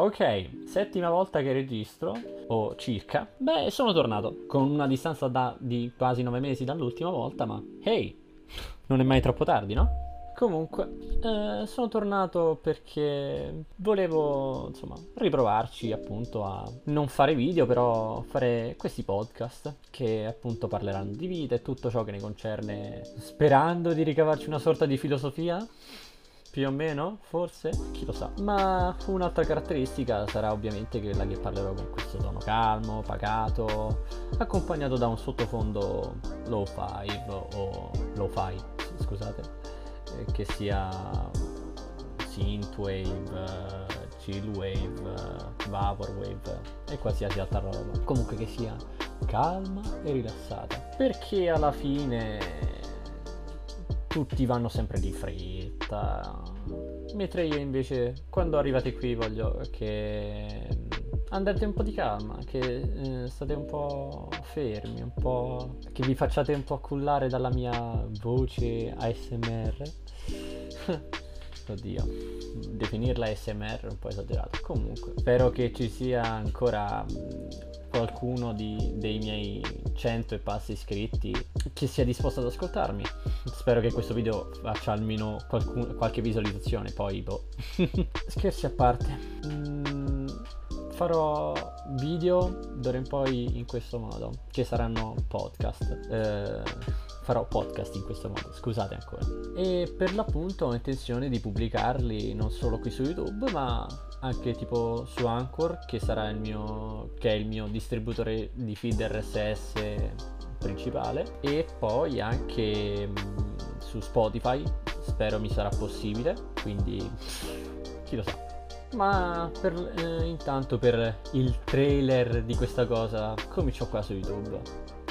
Ok, settima volta che registro, o circa. Beh, sono tornato, con una distanza da, di quasi nove mesi dall'ultima volta, ma hey, non è mai troppo tardi, no? Comunque, eh, sono tornato perché volevo, insomma, riprovarci appunto a non fare video, però fare questi podcast che appunto parleranno di vita e tutto ciò che ne concerne, sperando di ricavarci una sorta di filosofia più o meno, forse, chi lo sa. Ma un'altra caratteristica sarà ovviamente quella che parlerò con questo tono calmo, pacato, accompagnato da un sottofondo low fi o low fi, scusate, eh, che sia synthwave, chillwave, vaporwave e qualsiasi altra roba. Comunque che sia calma e rilassata. Perché alla fine tutti vanno sempre di fretta. Mentre io invece, quando arrivate qui, voglio che andate un po' di calma, che eh, state un po' fermi, un po'. che vi facciate un po' accullare dalla mia voce ASMR. Oddio, definirla ASMR è un po' esagerato. Comunque, spero che ci sia ancora qualcuno di, dei miei 100 e passi iscritti che sia disposto ad ascoltarmi. Spero che questo video faccia almeno qualcun, qualche visualizzazione, poi boh. Scherzi a parte. Mm, farò video d'ora in poi in questo modo, che saranno podcast. Eh, farò podcast in questo modo, scusate ancora. E per l'appunto ho intenzione di pubblicarli non solo qui su YouTube, ma anche tipo su Anchor, che sarà il mio che è il mio distributore di feed RSS principale e poi anche mh, mm, su Spotify, spero mi sarà possibile, quindi chi lo sa. Ma per, eh, intanto per il trailer di questa cosa comincio qua su YouTube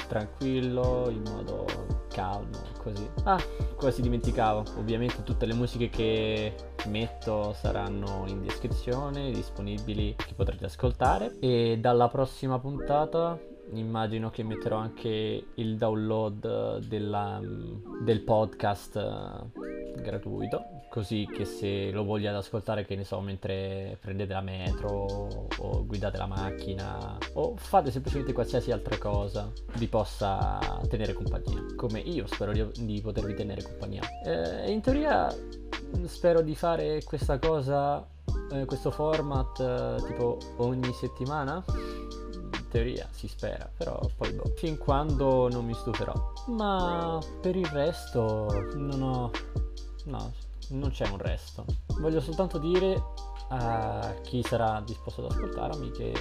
tranquillo, in modo calmo, così. Ah, quasi dimenticavo, ovviamente tutte le musiche che metto saranno in descrizione, disponibili, che potrete ascoltare. E dalla prossima puntata immagino che metterò anche il download della, del podcast gratuito così che se lo vogliate ascoltare che ne so mentre prendete la metro o guidate la macchina o fate semplicemente qualsiasi altra cosa vi possa tenere compagnia come io spero di, di potervi tenere compagnia. Eh, in teoria spero di fare questa cosa eh, questo format eh, tipo ogni settimana? Teoria si spera, però poi boh, fin quando non mi stuferò. Ma per il resto non ho... no, non c'è un resto. Voglio soltanto dire a chi sarà disposto ad ascoltarmi che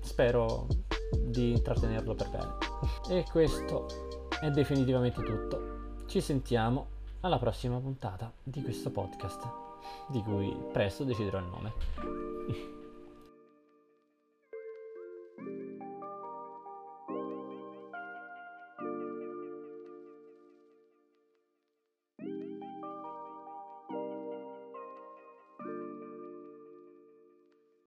spero di intrattenerlo per bene. E questo è definitivamente tutto. Ci sentiamo alla prossima puntata di questo podcast, di cui presto deciderò il nome.